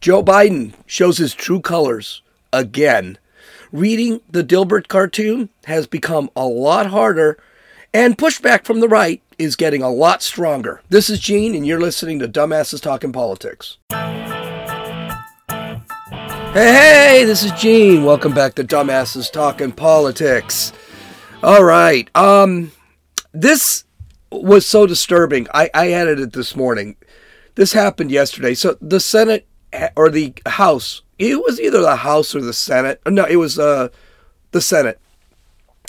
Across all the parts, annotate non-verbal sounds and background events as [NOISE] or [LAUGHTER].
Joe Biden shows his true colors again. Reading the Dilbert cartoon has become a lot harder, and pushback from the right is getting a lot stronger. This is Gene, and you're listening to Dumbasses Talking Politics. Hey, hey, this is Gene. Welcome back to Dumbasses Talking Politics. All right. Um, this was so disturbing. I, I added it this morning. This happened yesterday. So the Senate or the House, it was either the House or the Senate. No, it was uh, the Senate.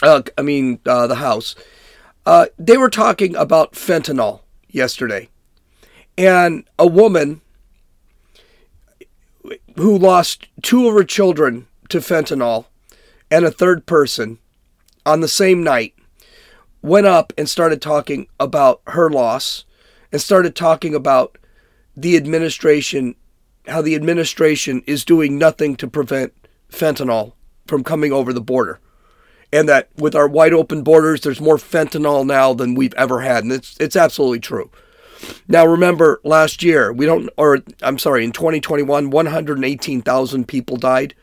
Uh, I mean, uh, the House. Uh, they were talking about fentanyl yesterday. And a woman who lost two of her children to fentanyl and a third person on the same night went up and started talking about her loss and started talking about the administration, how the administration is doing nothing to prevent fentanyl from coming over the border. And that with our wide open borders, there's more fentanyl now than we've ever had. And it's, it's absolutely true. Now, remember last year, we don't, or I'm sorry, in 2021, 118,000 people died.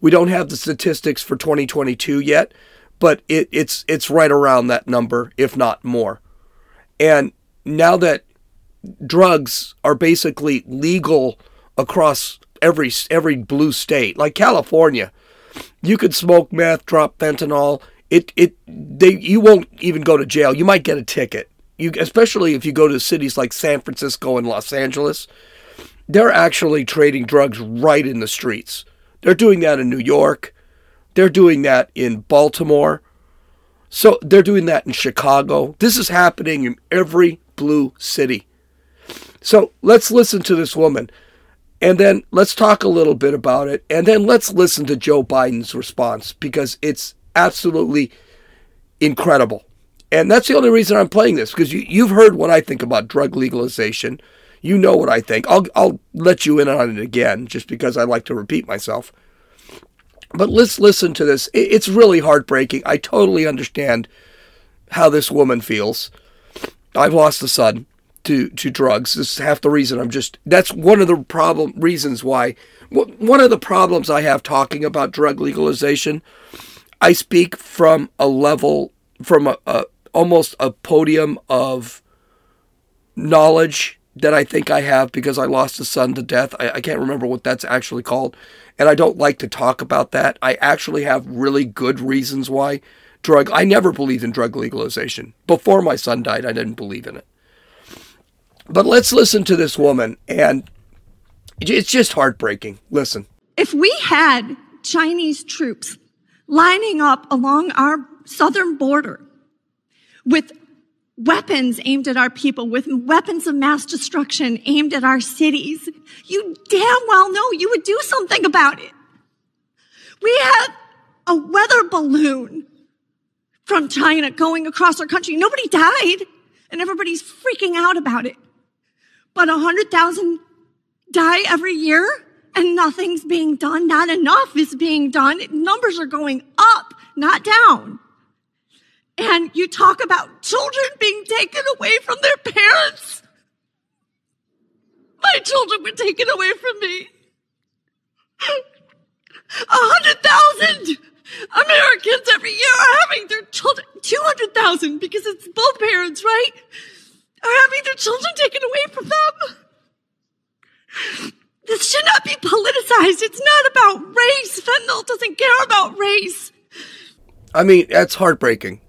We don't have the statistics for 2022 yet, but it, it's it's right around that number, if not more. And now that drugs are basically legal across every every blue state, like California, you could smoke meth, drop fentanyl. It it they you won't even go to jail. You might get a ticket you especially if you go to cities like San Francisco and Los Angeles, they're actually trading drugs right in the streets. They're doing that in New York. They're doing that in Baltimore. So they're doing that in Chicago. This is happening in every blue city. So let's listen to this woman and then let's talk a little bit about it. And then let's listen to Joe Biden's response because it's absolutely incredible. And that's the only reason I'm playing this because you, you've heard what I think about drug legalization. You know what I think. I'll, I'll let you in on it again just because I like to repeat myself. But let's listen to this. It's really heartbreaking. I totally understand how this woman feels. I've lost a son to, to drugs. This is half the reason I'm just, that's one of the problem reasons why, one of the problems I have talking about drug legalization. I speak from a level, from a, a, almost a podium of knowledge that I think I have because I lost a son to death. I, I, can't remember what that's actually called. And I don't like to talk about that. I actually have really good reasons why drug, I never believed in drug legalization. Before my son died, I didn't believe in it. But let's listen to this woman, and it's just heartbreaking. Listen. If we had Chinese troops lining up along our southern border, with weapons aimed at our people, with weapons of mass destruction aimed at our cities, you damn well know you would do something about it. We had a weather balloon from China going across our country. Nobody died and everybody's freaking out about it. But a hundred thousand die every year and nothing's being done. Not enough is being done. Numbers are going up, not down. And you talk about children being taken away from their parents. My children were taken away from me. A hundred thousand Americans every year are having their children, 200,000 because it's both parents, right? Are having their children taken away from them. This should not be politicized. It's not about race. Fentanyl doesn't care about race. I mean, that's heartbreaking.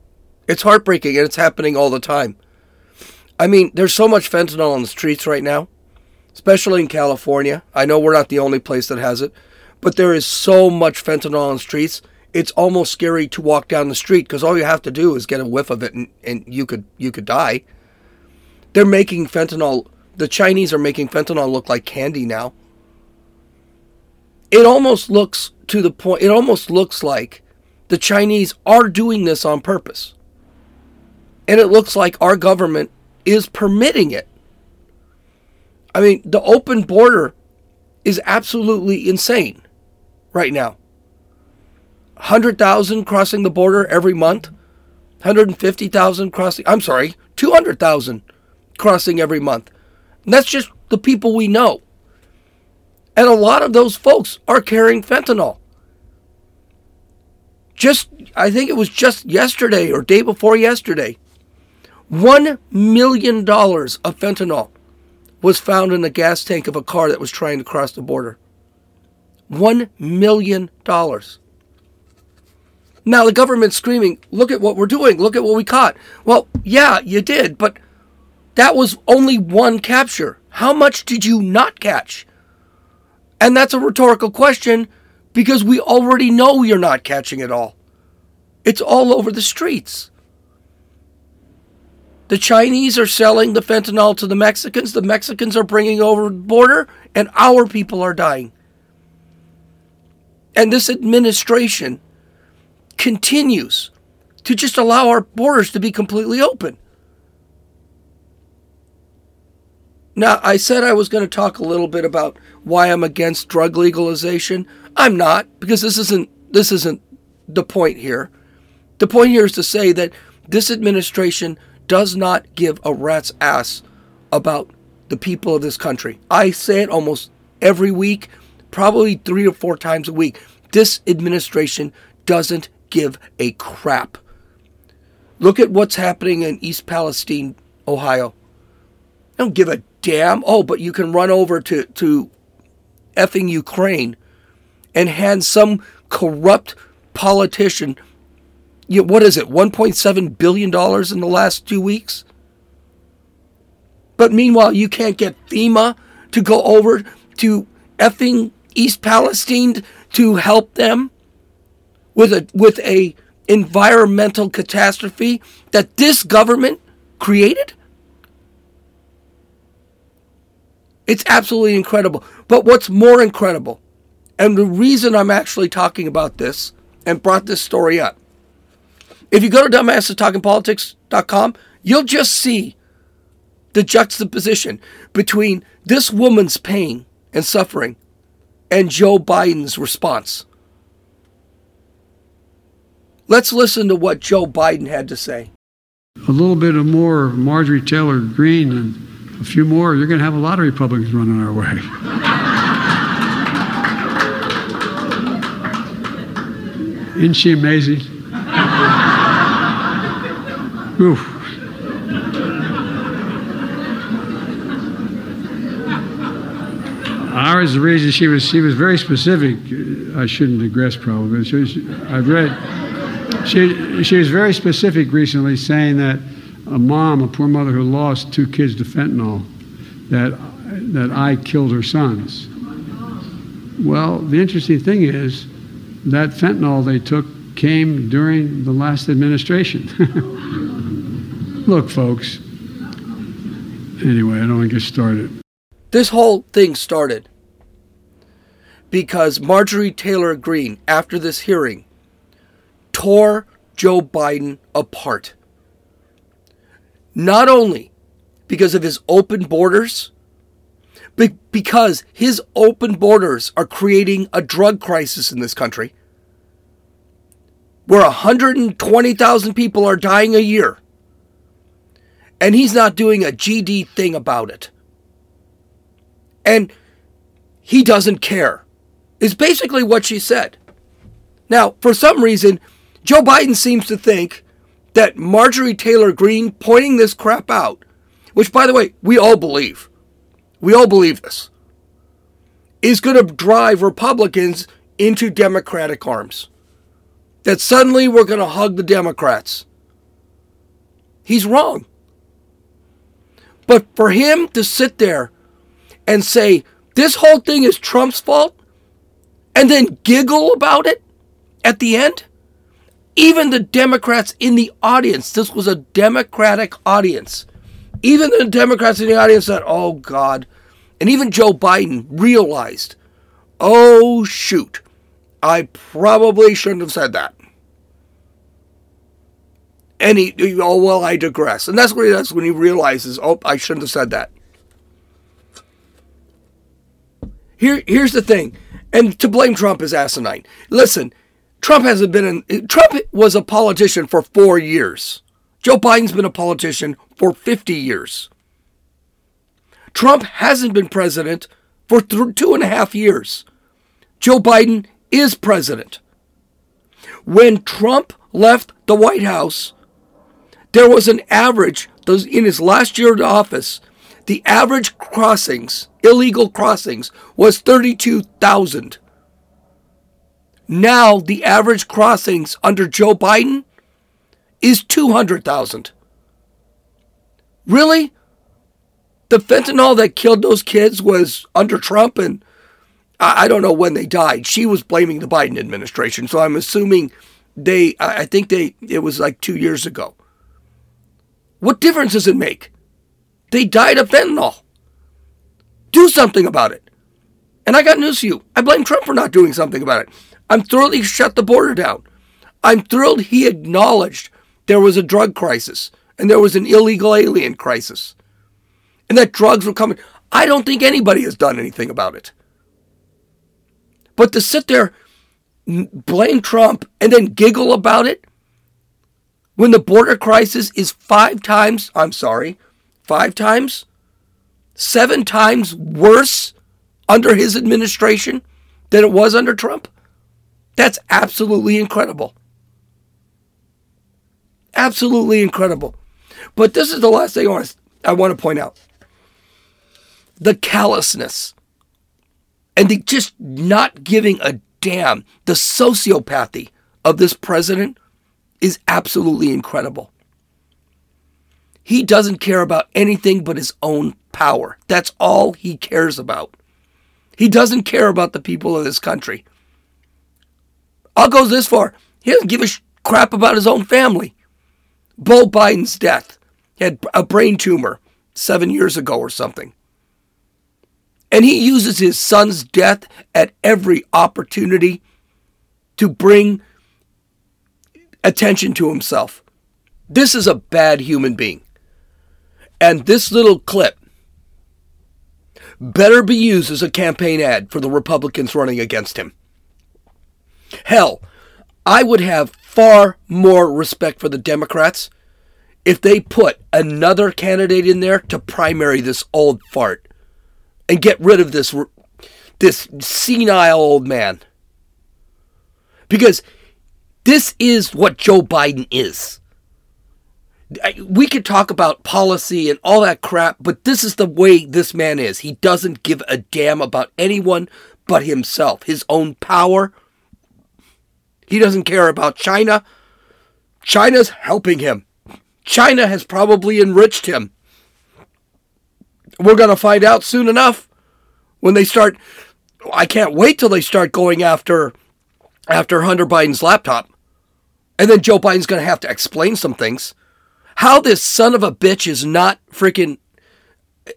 It's heartbreaking and it's happening all the time. I mean, there's so much fentanyl on the streets right now, especially in California. I know we're not the only place that has it, but there is so much fentanyl on the streets. It's almost scary to walk down the street because all you have to do is get a whiff of it and, and you could you could die. They're making fentanyl the Chinese are making fentanyl look like candy now. It almost looks to the point it almost looks like the Chinese are doing this on purpose. And it looks like our government is permitting it. I mean, the open border is absolutely insane right now. 100,000 crossing the border every month. 150,000 crossing, I'm sorry, 200,000 crossing every month. And that's just the people we know. And a lot of those folks are carrying fentanyl. Just, I think it was just yesterday or day before yesterday, $1 million of fentanyl was found in the gas tank of a car that was trying to cross the border. $1 million. Now the government's screaming, look at what we're doing, look at what we caught. Well, yeah, you did, but that was only one capture. How much did you not catch? And that's a rhetorical question because we already know you're not catching it all. It's all over the streets. The Chinese are selling the fentanyl to the Mexicans. The Mexicans are bringing over the border, and our people are dying. And this administration continues to just allow our borders to be completely open. Now, I said I was going to talk a little bit about why I'm against drug legalization. I'm not because this isn't this isn't the point here. The point here is to say that this administration does not give a rat's ass about the people of this country. I say it almost every week, probably 3 or 4 times a week. This administration doesn't give a crap. Look at what's happening in East Palestine, Ohio. Don't give a damn. Oh, but you can run over to, to effing Ukraine and hand some corrupt politician, you know, what is it, $1.7 billion in the last two weeks? But meanwhile, you can't get FEMA to go over to effing East Palestine to help them with a with a environmental catastrophe that this government created? It's absolutely incredible. But what's more incredible, and the reason I'm actually talking about this and brought this story up, if you go to dumbassestalkingpolitics.com, you'll just see the juxtaposition between this woman's pain and suffering and Joe Biden's response. Let's listen to what Joe Biden had to say. A little bit of more Marjorie Taylor Greene and a few more, you're going to have a lot of Republicans running our way. [LAUGHS] Isn't she amazing? [LAUGHS] Oof. Ours, the reason she was she was very specific. I shouldn't digress, probably. She was, I've read. She she was very specific recently, saying that a mom, a poor mother who lost two kids to fentanyl, that, that I killed her sons. Well, the interesting thing is that fentanyl they took came during the last administration. [LAUGHS] Look, folks. Anyway, I don't want to get started. This whole thing started because Marjorie Taylor Greene, after this hearing, tore Joe Biden apart not only because of his open borders, but because his open borders are creating a drug crisis in this country where 120,000 people are dying a year. And he's not doing a GD thing about it. And he doesn't care, is basically what she said. Now, for some reason, Joe Biden seems to think that Marjorie Taylor Greene pointing this crap out, which, by the way, we all believe, we all believe this, is going to drive Republicans into Democratic arms. That suddenly we're going to hug the Democrats. He's wrong. But for him to sit there and say, this whole thing is Trump's fault, and then giggle about it at the end, even the Democrats in the audience, this was a Democratic audience. Even the Democrats in the audience said, oh God. And even Joe Biden realized, oh shoot, I probably shouldn't have said that. And he, oh well, I digress. And that's what he does when he realizes, oh, I shouldn't have said that. Here, here's the thing, and to blame Trump is asinine. Listen, Trump hasn't been in, Trump was a politician for four years. Joe Biden's been a politician for 50 years. Trump hasn't been president for th- two and a half years. Joe Biden is president. When Trump left the White House, there was an average, those in his last year in office, the average crossings, illegal crossings, was 32,000. Now, the average crossings under Joe Biden is 200,000. Really? The fentanyl that killed those kids was under Trump, and I, don't know when they died. She was blaming the Biden administration, so I'm assuming they, I think they, it was like two years ago. What difference does it make? They died of fentanyl. Do something about it. And I got news for you. I blame Trump for not doing something about it. I'm thrilled he shut the border down. I'm thrilled he acknowledged there was a drug crisis and there was an illegal alien crisis and that drugs were coming. I don't think anybody has done anything about it. But to sit there, blame Trump, and then giggle about it when the border crisis is five times, I'm sorry, five times, seven times worse under his administration than it was under Trump? That's absolutely incredible. Absolutely incredible. But this is the last thing I want to, I want to point out the callousness and the just not giving a damn, the sociopathy of this president is absolutely incredible. He doesn't care about anything but his own power. That's all he cares about. He doesn't care about the people of this country. I'll go this far. He doesn't give a crap about his own family. Beau Biden's death. He had a brain tumor seven years ago or something. And he uses his son's death at every opportunity to bring attention to himself. This is a bad human being. And this little clip better be used as a campaign ad for the Republicans running against him. Hell, I would have far more respect for the Democrats if they put another candidate in there to primary this old fart and get rid of this this senile old man. Because this is what Joe Biden is. We could talk about policy and all that crap, but this is the way this man is. He doesn't give a damn about anyone but himself, his own power. He doesn't care about China. China's helping him. China has probably enriched him. We're going to find out soon enough when they start. I can't wait till they start going after after Hunter Biden's laptop. And then Joe Biden's going to have to explain some things. How this son of a bitch is not freaking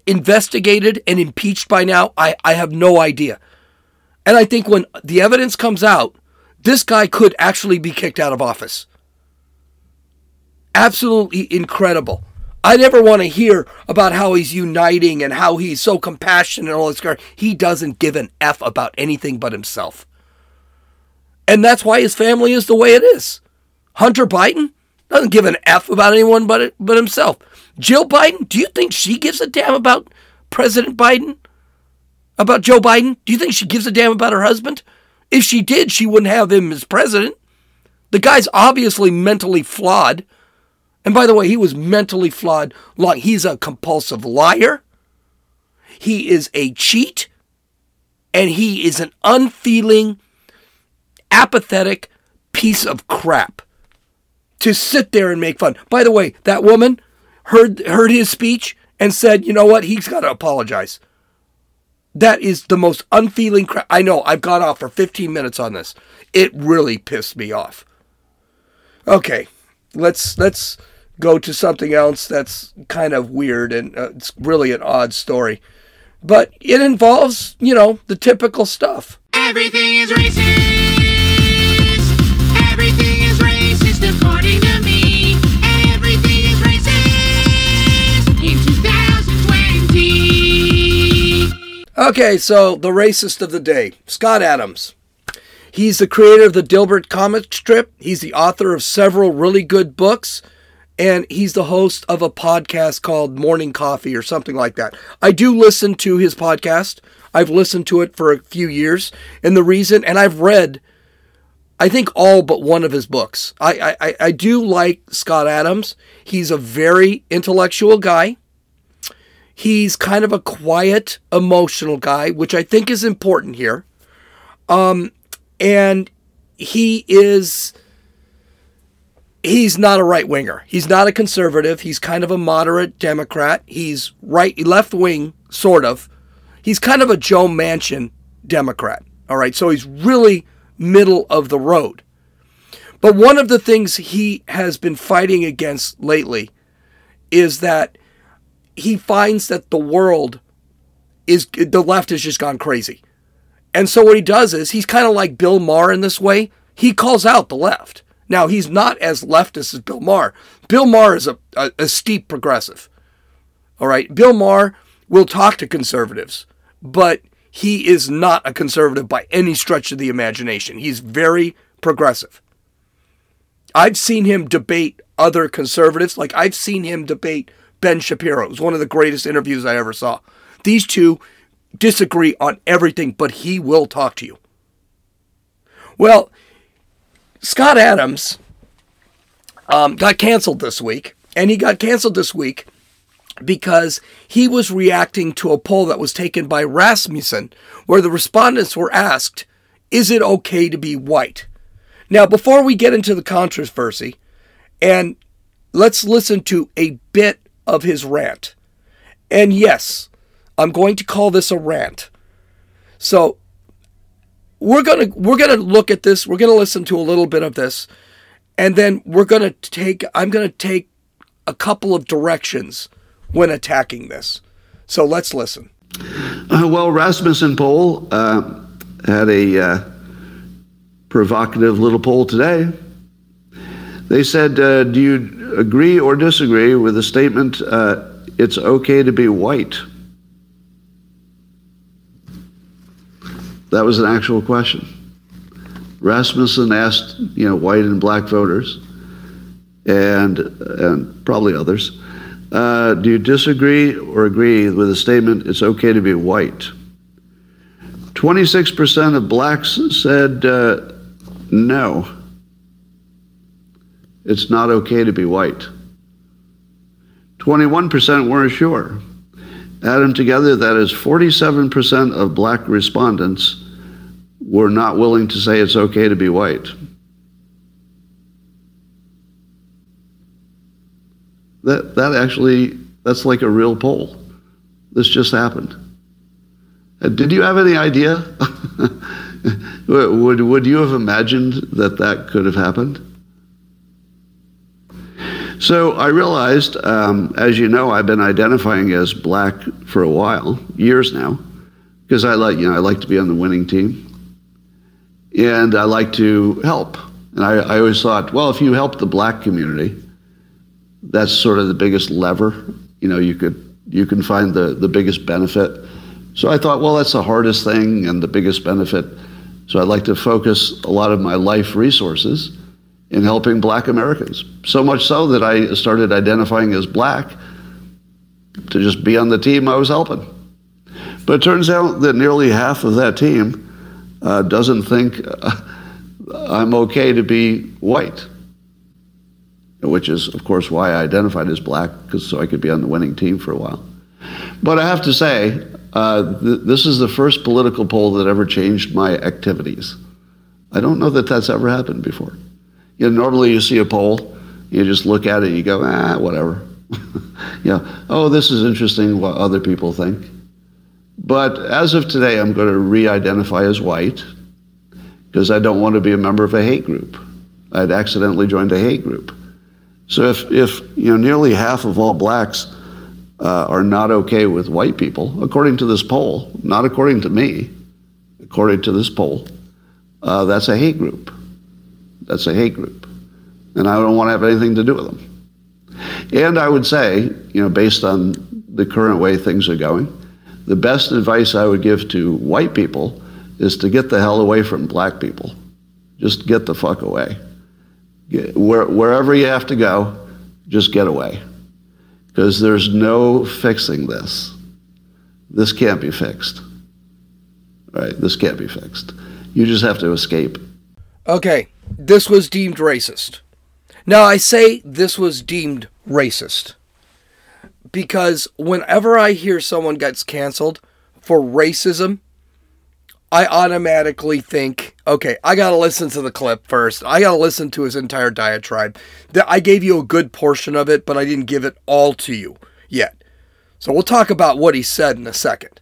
investigated and impeached by now, I, I have no idea. And I think when the evidence comes out, this guy could actually be kicked out of office. Absolutely incredible. I never want to hear about how he's uniting and how he's so compassionate and all this. Stuff. He doesn't give an F about anything but himself. And that's why his family is the way it is. Hunter Biden doesn't give an F about anyone but, but himself. Jill Biden, do you think she gives a damn about President Biden? About Joe Biden? Do you think she gives a damn about her husband? If she did, she wouldn't have him as president. The guy's obviously mentally flawed. And by the way, he was mentally flawed. Long. He's a compulsive liar. He is a cheat. And he is an unfeeling, apathetic piece of crap to sit there and make fun. By the way, that woman heard heard his speech and said, "You know what? He's got to apologize." That is the most unfeeling crap. I know I've gone off for 15 minutes on this. It really pissed me off. Okay, let's let's go to something else that's kind of weird and uh, it's really an odd story. But it involves, you know, the typical stuff. Everything is racist. Okay, so the racist of the day, Scott Adams. He's the creator of the Dilbert comic strip. He's the author of several really good books and he's the host of a podcast called Morning Coffee or something like that. I do listen to his podcast. I've listened to it for a few years, and the reason, and I've read, I think all but one of his books. I I, I do like Scott Adams. He's a very intellectual guy. He's kind of a quiet, emotional guy, which I think is important here. Um, and he is he's not a right winger. He's not a conservative. He's kind of a moderate Democrat. He's right left wing, sort of. He's kind of a Joe Manchin Democrat. All right, so he's really middle of the road. But one of the things he has been fighting against lately is that he finds that the world is the left has just gone crazy. And so what he does is he's kind of like Bill Maher in this way. He calls out the left. Now he's not as leftist as Bill Maher. Bill Maher is a, a, a steep progressive. All right. Bill Maher will talk to conservatives, but he is not a conservative by any stretch of the imagination. He's very progressive. I've seen him debate other conservatives. Like I've seen him debate Ben Shapiro. It was one of the greatest interviews I ever saw. These two disagree on everything, but he will talk to you. Well, Scott Adams um, got canceled this week, and he got canceled this week because he was reacting to a poll that was taken by Rasmussen, where the respondents were asked, Is it okay to be white? Now, before we get into the controversy, and let's listen to a bit of his rant. And yes, I'm going to call this a rant. So we're gonna we're gonna look at this. We're gonna listen to a little bit of this, and then we're gonna take. I'm gonna take a couple of directions when attacking this. So let's listen. Uh, well, Rasmussen poll uh, had a uh, provocative little poll today. They said, uh, "Do you agree or disagree with the statement? Uh, it's okay to be white." That was an actual question. Rasmussen asked, you know, white and black voters, and and probably others, uh, do you disagree or agree with the statement? It's okay to be white. Twenty-six percent of blacks said uh, no. It's not okay to be white. Twenty-one percent weren't sure. Add them together, that is 47% of black respondents were not willing to say it's okay to be white. That, that actually, that's like a real poll. This just happened. Uh, Did you have any idea? [LAUGHS] would, would you have imagined that that could have happened? So I realized, um, as you know, I've been identifying as black for a while, years now, because I like, you know, I like to be on the winning team, and I like to help. And I, I always thought, well, if you help the black community, that's sort of the biggest lever. You know, you could you can find the the biggest benefit. So I thought, well, that's the hardest thing and the biggest benefit. So I'd like to focus a lot of my life resources in helping black Americans. So much so that I started identifying as black to just be on the team I was helping. But it turns out that nearly half of that team uh, doesn't think uh, I'm okay to be white, which is, of course, why I identified as black, because so I could be on the winning team for a while. But I have to say, uh, th- this is the first political poll that ever changed my activities. I don't know that that's ever happened before. You know, normally you see a poll, you just look at it, you go, ah, whatever. [LAUGHS] you know, oh, this is interesting what other people think. But as of today, I'm going to re-identify as white because I don't want to be a member of a hate group. I'd accidentally joined a hate group. So if, if you know, nearly half of all blacks uh, are not okay with white people, according to this poll, not according to me, according to this poll, uh, that's a hate group. That's a hate group. And I don't want to have anything to do with them. And I would say, you know, based on the current way things are going, the best advice I would give to white people is to get the hell away from black people. Just get the fuck away. Get, where, wherever you have to go, just get away. Because there's no fixing this. This can't be fixed. Right? This can't be fixed. You just have to escape. Okay, this was deemed racist. Now, I say this was deemed racist because whenever I hear someone gets canceled for racism, I automatically think, okay, I got to listen to the clip first. I got to listen to his entire diatribe. I gave you a good portion of it, but I didn't give it all to you yet. So we'll talk about what he said in a second.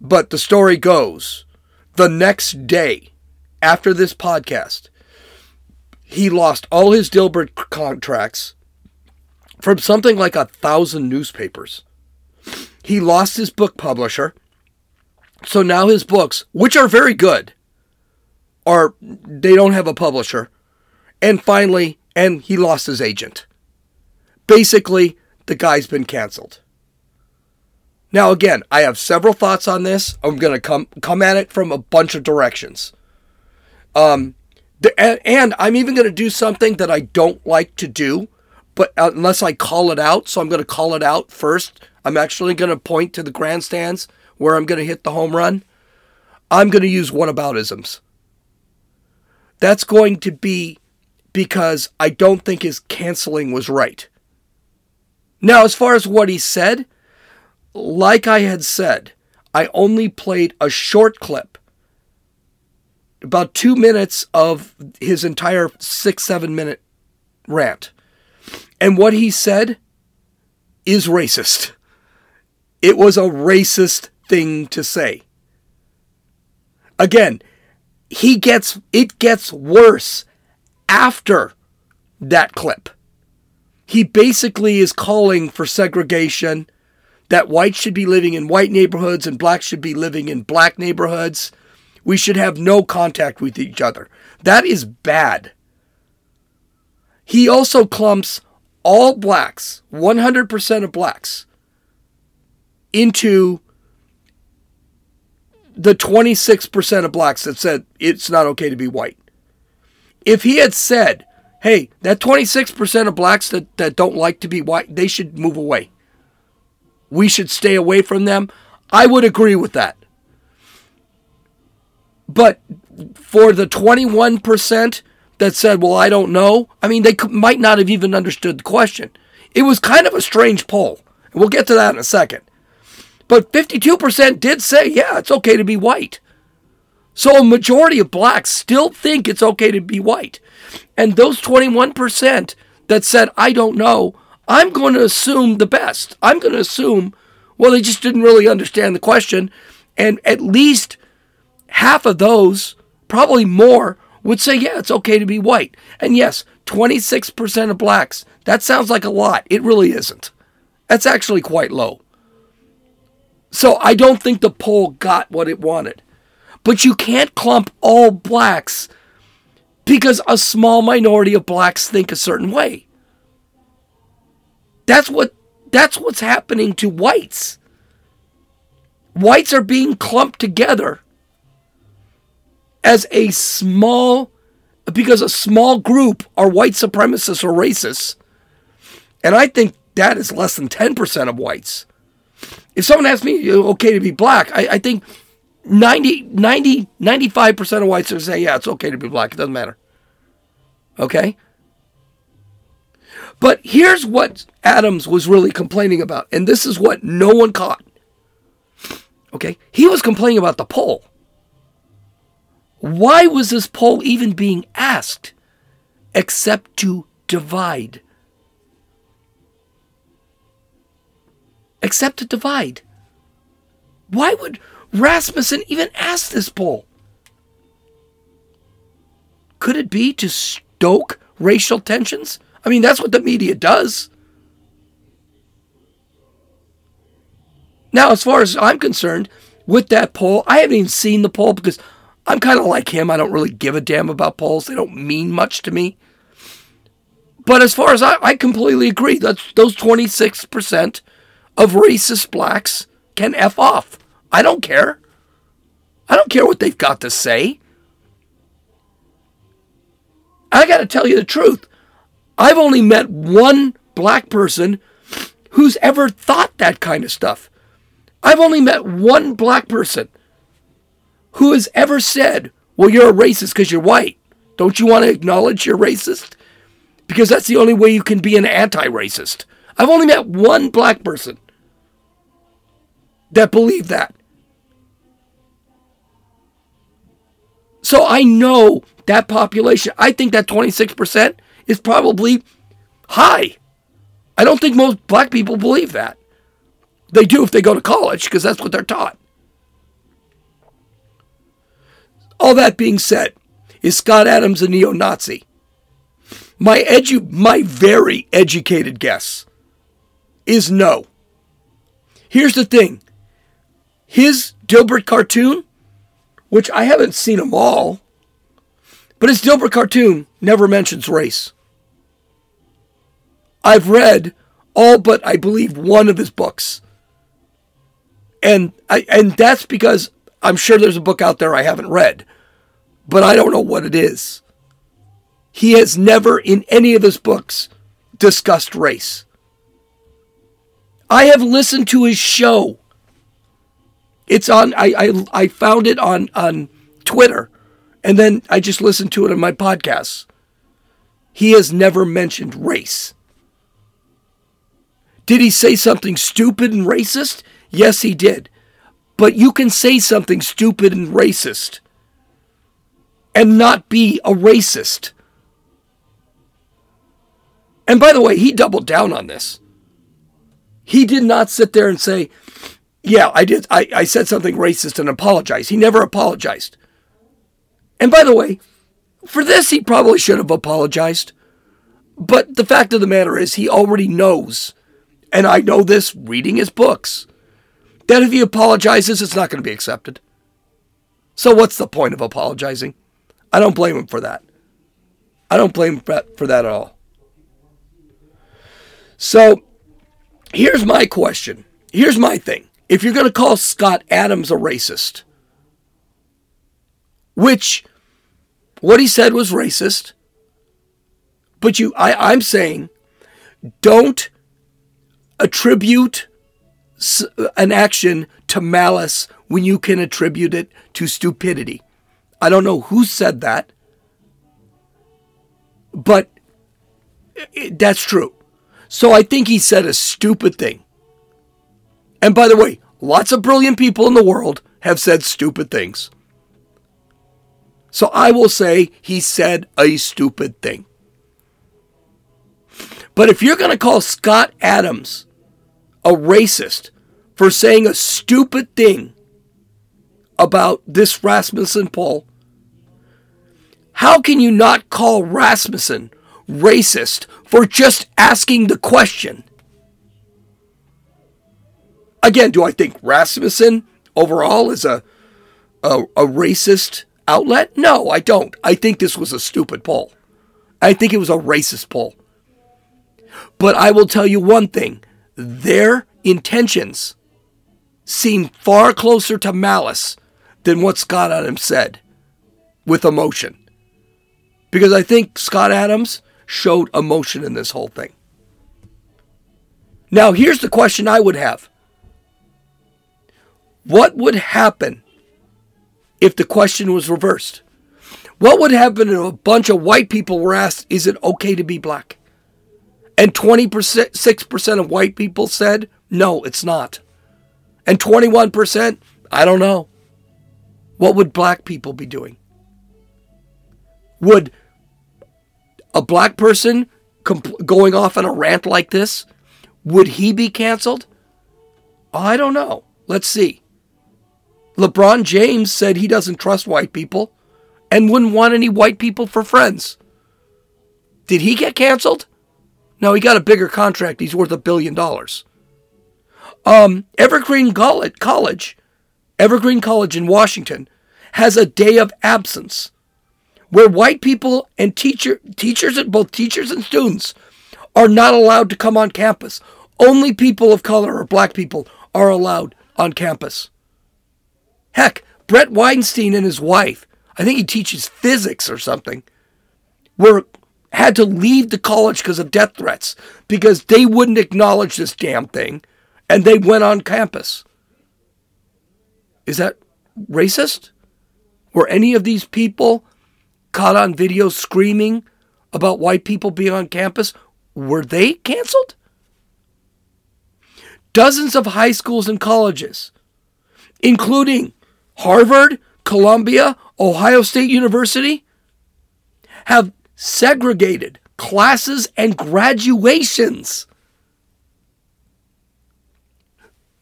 But the story goes the next day after this podcast, he lost all his Dilbert contracts from something like a thousand newspapers. He lost his book publisher. So now his books, which are very good, are they don't have a publisher. And finally, and he lost his agent. Basically, the guy's been canceled. Now again, I have several thoughts on this. I'm going to come come at it from a bunch of directions. Um the, and, and I'm even going to do something that I don't like to do, but unless I call it out, so I'm going to call it out first. I'm actually going to point to the grandstands where I'm going to hit the home run. I'm going to use whataboutisms. That's going to be because I don't think his canceling was right. Now, as far as what he said, like I had said, I only played a short clip, about two minutes of his entire six, seven minute rant. And what he said is racist. It was a racist thing to say. Again, he gets it gets worse after that clip. He basically is calling for segregation that whites should be living in white neighborhoods and blacks should be living in black neighborhoods. We should have no contact with each other. That is bad. He also clumps all blacks, 100% of blacks, into the 26% of blacks that said it's not okay to be white. If he had said, hey, that 26% of blacks that, that don't like to be white, they should move away. We should stay away from them. I would agree with that. But for the 21% that said, well, I don't know, I mean, they might not have even understood the question. It was kind of a strange poll. We'll get to that in a second. But 52% did say, yeah, it's okay to be white. So a majority of blacks still think it's okay to be white. And those 21% that said, I don't know, I'm going to assume the best. I'm going to assume, well, they just didn't really understand the question. And at least half of those, probably more, would say, yeah, it's okay to be white. And yes, 26% of blacks, that sounds like a lot. It really isn't. That's actually quite low. So I don't think the poll got what it wanted. But you can't clump all blacks because a small minority of blacks think a certain way. That's what that's what's happening to whites. Whites are being clumped together as a small because a small group are white supremacists or racists. And I think that is less than 10% of whites. If someone asks me, okay to be black, I, I think 90, 90, 95% of whites would say, yeah, it's okay to be black. It doesn't matter. Okay? But here's what Adams was really complaining about, and this is what no one caught. Okay? He was complaining about the poll. Why was this poll even being asked except to divide? Except to divide. Why would Rasmussen even ask this poll? Could it be to stoke racial tensions? I mean, that's what the media does. Now, as far as I'm concerned, with that poll, I haven't even seen the poll because I'm kind of like him. I don't really give a damn about polls. They don't mean much to me. But as far as I, I completely agree, that's those 26% of racist blacks can F off. I don't care. I don't care what they've got to say. I got to tell you the truth. I've only met one black person who's ever thought that kind of stuff. I've only met one black person who has ever said, well, you're a racist because you're white. Don't you want to acknowledge you're racist? Because that's the only way you can be an anti racist. I've only met one black person that believed that. So I know that population. I think that 26% is probably high. I don't think most black people believe that. They do if they go to college because that's what they're taught. All that being said, is Scott Adams a neo-Nazi? My edu- my very educated guess is no. Here's the thing. His Dilbert cartoon, which I haven't seen them all, but his Dilbert cartoon never mentions race. I've read all but I believe one of his books. And I and that's because I'm sure there's a book out there I haven't read, but I don't know what it is. He has never in any of his books discussed race. I have listened to his show. It's on I I, I found it on on Twitter and then I just listened to it on my podcasts. He has never mentioned race. Did he say something stupid and racist? Yes, he did. But you can say something stupid and racist and not be a racist. And by the way, he doubled down on this. He did not sit there and say, Yeah, I did I, I said something racist and apologize. He never apologized. And by the way, for this he probably should have apologized. But the fact of the matter is he already knows, and I know this reading his books, that if he apologizes, it's not going to be accepted. So what's the point of apologizing? I don't blame him for that. I don't blame him for that at all. So here's my question. Here's my thing. If you're going to call Scott Adams a racist, which what he said was racist, but you I, I'm saying don't attribute an action to malice when you can attribute it to stupidity. I don't know who said that, but that's true. So I think he said a stupid thing. And by the way, lots of brilliant people in the world have said stupid things. So I will say he said a stupid thing. But if you're going to call Scott Adams a racist for saying a stupid thing about this Rasmussen poll, how can you not call Rasmussen racist for just asking the question? Again, do I think Rasmussen overall is a, a, a racist outlet? No, I don't. I think this was a stupid poll. I think it was a racist poll. But I will tell you one thing their intentions seem far closer to malice than what Scott Adams said with emotion. Because I think Scott Adams showed emotion in this whole thing. Now, here's the question I would have What would happen if the question was reversed? What would happen if a bunch of white people were asked, Is it okay to be black? And 26% of white people said, no, it's not. And 21%, I don't know. What would black people be doing? Would a black person going off on a rant like this, would he be canceled? I don't know. Let's see. LeBron James said he doesn't trust white people and wouldn't want any white people for friends. Did he get canceled? No, he got a bigger contract. He's worth a billion dollars. Um, Evergreen College, Evergreen College in Washington, has a day of absence where white people and teacher teachers and both teachers and students are not allowed to come on campus. Only people of color or black people are allowed on campus. Heck, Bret Weinstein and his wife, I think he teaches physics or something, were had to leave the college because of death threats because they wouldn't acknowledge this damn thing and they went on campus. Is that racist? Were any of these people caught on video screaming about white people being on campus? Were they canceled? Dozens of high schools and colleges, including Harvard, Columbia, Ohio State University, have segregated classes and graduations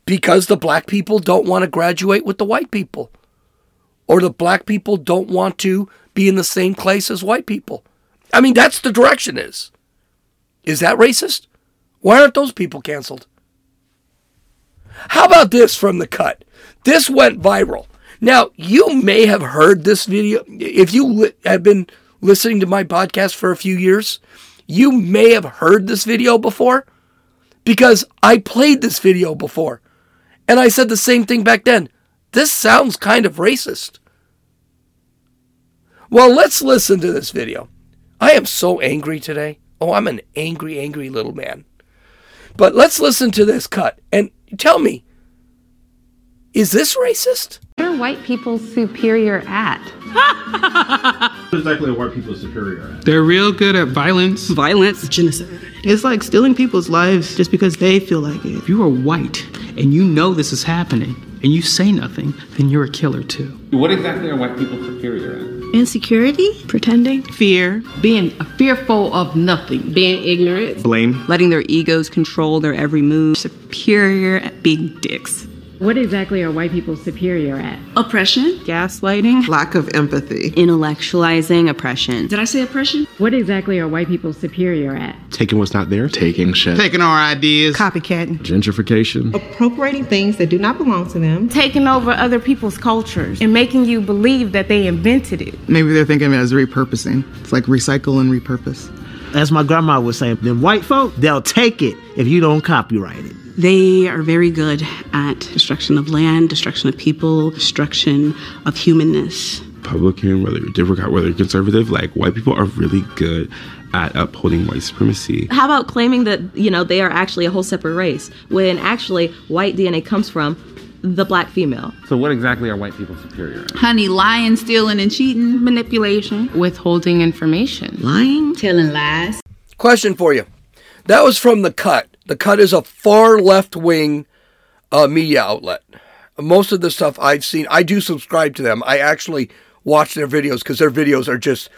because the black people don't want to graduate with the white people or the black people don't want to be in the same place as white people. I mean, that's the direction is. Is that racist? Why aren't those people canceled? How about this from the cut? This went viral. Now, you may have heard this video. If you li- have been listening to my podcast for a few years, you may have heard this video before because I played this video before. And I said the same thing back then. This sounds kind of racist. Well, let's listen to this video. I am so angry today. Oh, I'm an angry, angry little man. But let's listen to this cut and tell me is this racist? What are white people superior at? [LAUGHS] exactly white people superior at. They're real good at violence. Violence. Genocide. It's like stealing people's lives just because they feel like it. If you are white and you know this is happening and you say nothing, then you're a killer too. What exactly are white people superior at? Insecurity? Pretending? Fear. Being fearful of nothing. Being ignorant. Blame. Letting their egos control their every move. Superior at being dicks. What exactly are white people superior at? Oppression. Gaslighting. Lack of empathy. Intellectualizing oppression. Did I say oppression? What exactly are white people superior at? Taking what's not there. Taking shit. Taking our ideas. Copycatting. Gentrification. Appropriating things that do not belong to them. Taking over other people's cultures and making you believe that they invented it. Maybe they're thinking of it as repurposing. It's like recycle and repurpose. As my grandma would say, them white folk, they'll take it if you don't copyright it. They are very good at destruction of land, destruction of people, destruction of humanness. Republican, whether you're Democrat, whether you're conservative, like white people are really good at upholding white supremacy. How about claiming that, you know, they are actually a whole separate race when actually white DNA comes from the black female? So what exactly are white people superior at? Honey, lying, stealing, and cheating, manipulation, Withholding information. lying, Telling lies. Question for you. That was from The Cut. The Cut is a far left wing uh, media outlet. Most of the stuff I've seen, I do subscribe to them. I actually watch their videos because their videos are just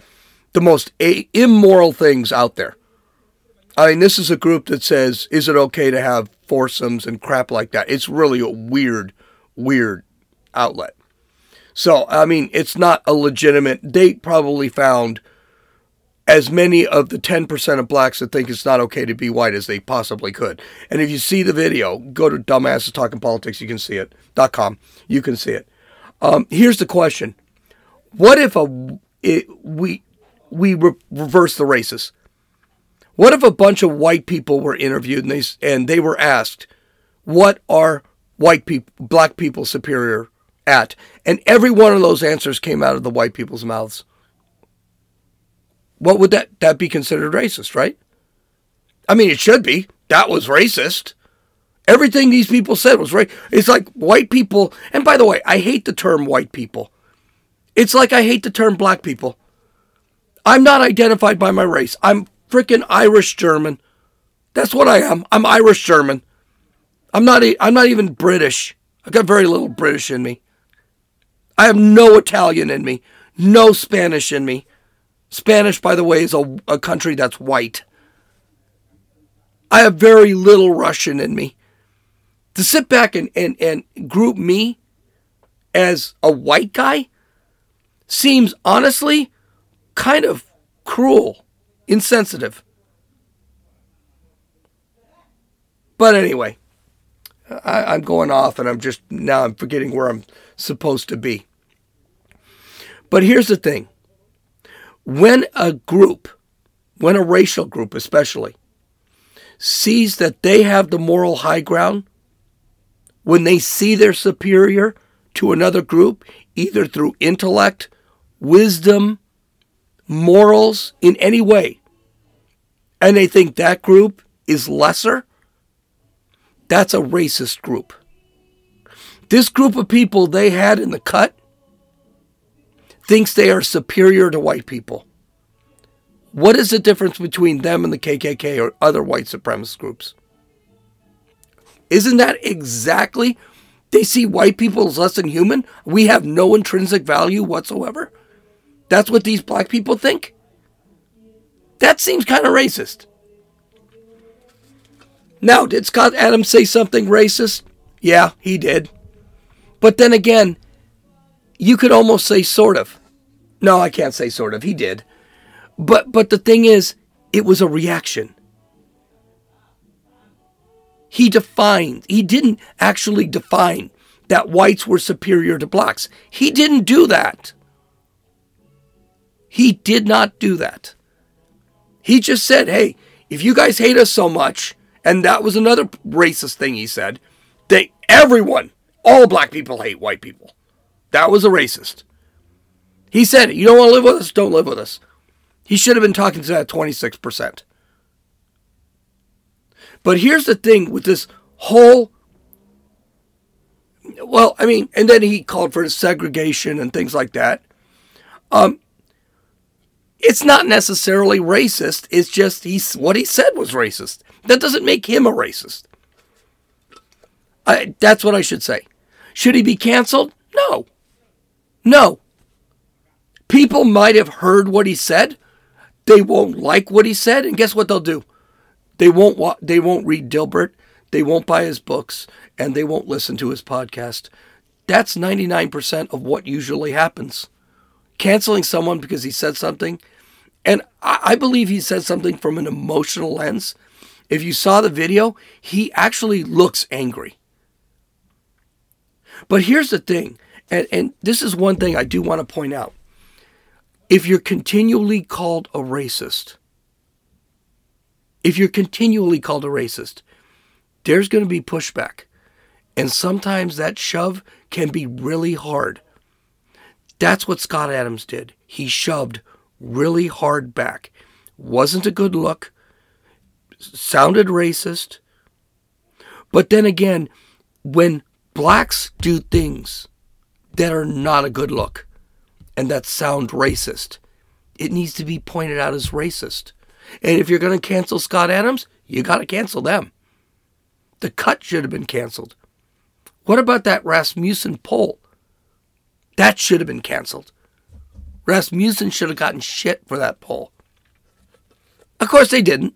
the most a- immoral things out there. I mean, this is a group that says, is it okay to have foursomes and crap like that? It's really a weird, weird outlet. So, I mean, it's not a legitimate, they probably found as many of the 10% of blacks that think it's not okay to be white as they possibly could. And if you see the video, go to Dumbasses Talking Politics, you can see it. Dot com, you can see it. Um, here's the question What if a, it, we, we re- reverse the races? What if a bunch of white people were interviewed and they, and they were asked, what are white people, black people superior at? And every one of those answers came out of the white people's mouths what would that that be considered racist, right? I mean, it should be. That was racist. Everything these people said was right. It's like white people, and by the way, I hate the term white people. It's like I hate the term black people. I'm not identified by my race. I'm freaking Irish German. That's what I am. I'm Irish German. I'm not. e- I'm not even British. I've got very little British in me. I have no Italian in me. No Spanish in me. Spanish, by the way, is a, a country that's white. I have very little Russian in me. To sit back and, and, and group me as a white guy seems honestly kind of cruel, insensitive. But anyway, I, I'm going off and I'm just now I'm forgetting where I'm supposed to be. But here's the thing when a group, when a racial group especially, sees that they have the moral high ground, when they see they're superior to another group, either through intellect, wisdom, morals, in any way, and they think that group is lesser, that's a racist group. This group of people they had in the cut thinks they are superior to white people. What is the difference between them and the KKK or other white supremacist groups? Isn't that exactly? They see white people as less than human. We have no intrinsic value whatsoever. That's what these black people think. That seems kind of racist. Now, did Scott Adams say something racist? Yeah, he did. But then again, you could almost say sort of. No, I can't say sort of. He did. But but the thing is, it was a reaction. He defined, he didn't actually define that whites were superior to blacks. He didn't do that. He did not do that. He just said, hey, if you guys hate us so much, and that was another racist thing he said, they everyone, all black people hate white people. That was a racist. He said, you don't want to live with us, don't live with us. He should have been talking to that 26%. But here's the thing with this whole well, I mean, and then he called for segregation and things like that. Um, it's not necessarily racist. It's just he's what he said was racist. That doesn't make him a racist. I, that's what I should say. Should he be canceled? No. No. People might have heard what he said. They won't like what he said, and guess what they'll do? They won't. Wa- they won't read Dilbert. They won't buy his books, and they won't listen to his podcast. That's ninety nine percent of what usually happens. Canceling someone because he said something, and I, I believe he said something from an emotional lens. If you saw the video, he actually looks angry. But here's the thing, and, and this is one thing I do want to point out. If you're continually called a racist, if you're continually called a racist, there's going to be pushback. And sometimes that shove can be really hard. That's what Scott Adams did. He shoved really hard back. Wasn't a good look, sounded racist. But then again, when blacks do things that are not a good look and that sound racist, it needs to be pointed out as racist. And if you're going to cancel Scott Adams, you got to cancel them. The cut should have been canceled. What about that Rasmussen poll? That should have been canceled. Rasmussen should have gotten shit for that poll. Of course, they didn't.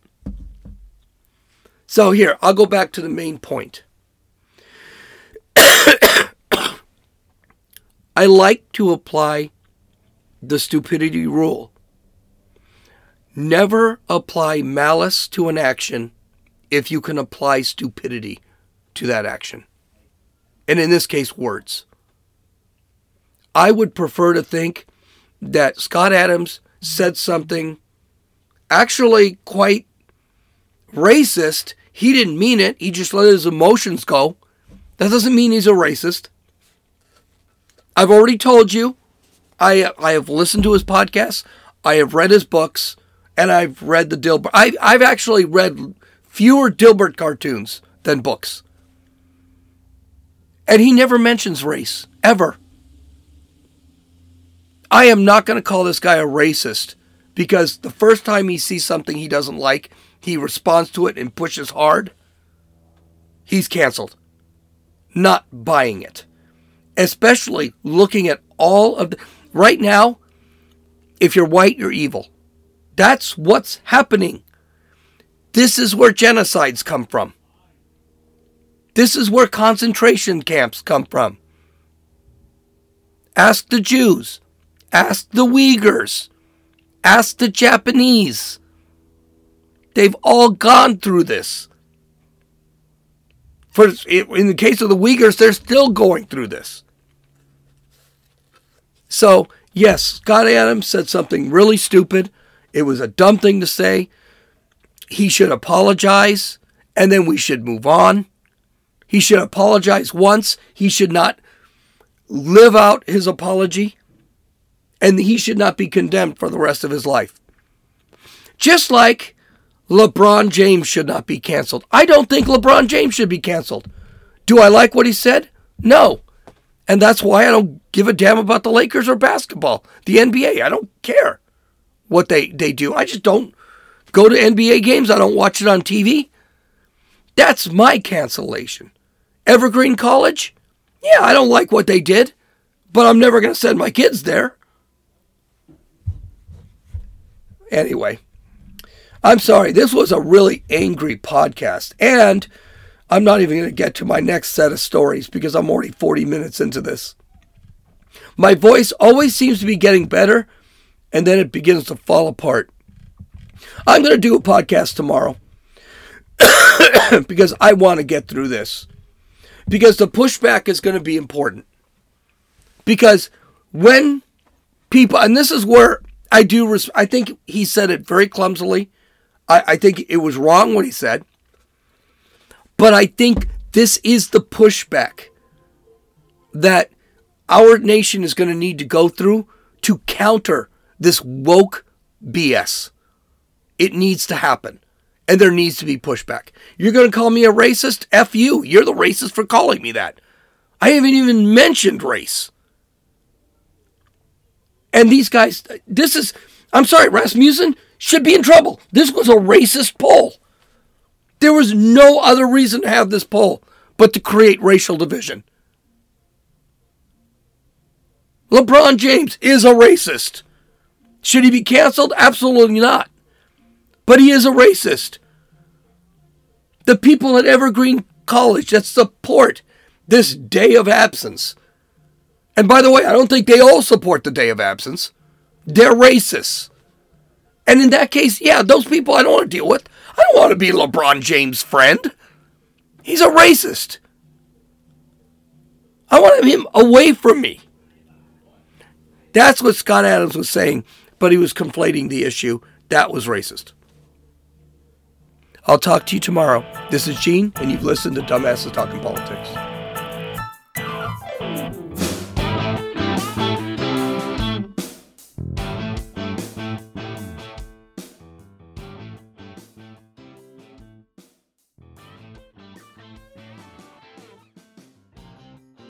So, here, I'll go back to the main point. [COUGHS] I like to apply the stupidity rule. Never apply malice to an action if you can apply stupidity to that action. And in this case, words. I would prefer to think that Scott Adams said something actually quite racist. He didn't mean it, he just let his emotions go. That doesn't mean he's a racist. I've already told you, I, I have listened to his podcasts, I have read his books, and I've read the Dilbert. I, I've actually read fewer Dilbert cartoons than books. And he never mentions race, ever. I am not going to call this guy a racist because the first time he sees something he doesn't like, he responds to it and pushes hard. He's canceled. Not buying it. Especially looking at all of the. Right now, if you're white, you're evil. That's what's happening. This is where genocides come from. This is where concentration camps come from. Ask the Jews. Ask the Uyghurs. Ask the Japanese. They've all gone through this. For in the case of the Uyghurs, they're still going through this. So, yes, Scott Adams said something really stupid. It was a dumb thing to say. He should apologize, and then we should move on. He should apologize once. He should not live out his apology, and he should not be condemned for the rest of his life. Just like LeBron James should not be canceled. I don't think LeBron James should be canceled. Do I like what he said? No. And that's why I don't give a damn about the Lakers or basketball, the NBA. I don't care what they, they do. I just don't go to NBA games. I don't watch it on TV. That's my cancellation. Evergreen College? Yeah, I don't like what they did, but I'm never going to send my kids there. Anyway, I'm sorry. This was a really angry podcast. And I'm not even going to get to my next set of stories because I'm already 40 minutes into this. My voice always seems to be getting better and then it begins to fall apart. I'm going to do a podcast tomorrow [COUGHS] because I want to get through this. Because the pushback is going to be important. Because when people, and this is where I do, I think he said it very clumsily. I, I think it was wrong what he said. But I think this is the pushback that our nation is going to need to go through to counter this woke BS. It needs to happen. And there needs to be pushback. You're going to call me a racist? F you. You're the racist for calling me that. I haven't even mentioned race. And these guys, this is, I'm sorry, Rasmussen should be in trouble. This was a racist poll. There was no other reason to have this poll but to create racial division. LeBron James is a racist. Should he be canceled? Absolutely not. But he is a racist. The people at Evergreen College that support this day of absence. And by the way, I don't think they all support the day of absence. They're racists. And in that case, yeah, those people I don't want to deal with. I don't want to be LeBron James' friend. He's a racist. I want him away from me. That's what Scott Adams was saying, but he was conflating the issue. That was racist. I'll talk to you tomorrow. This is Gene, and you've listened to Dumbasses Talking Politics.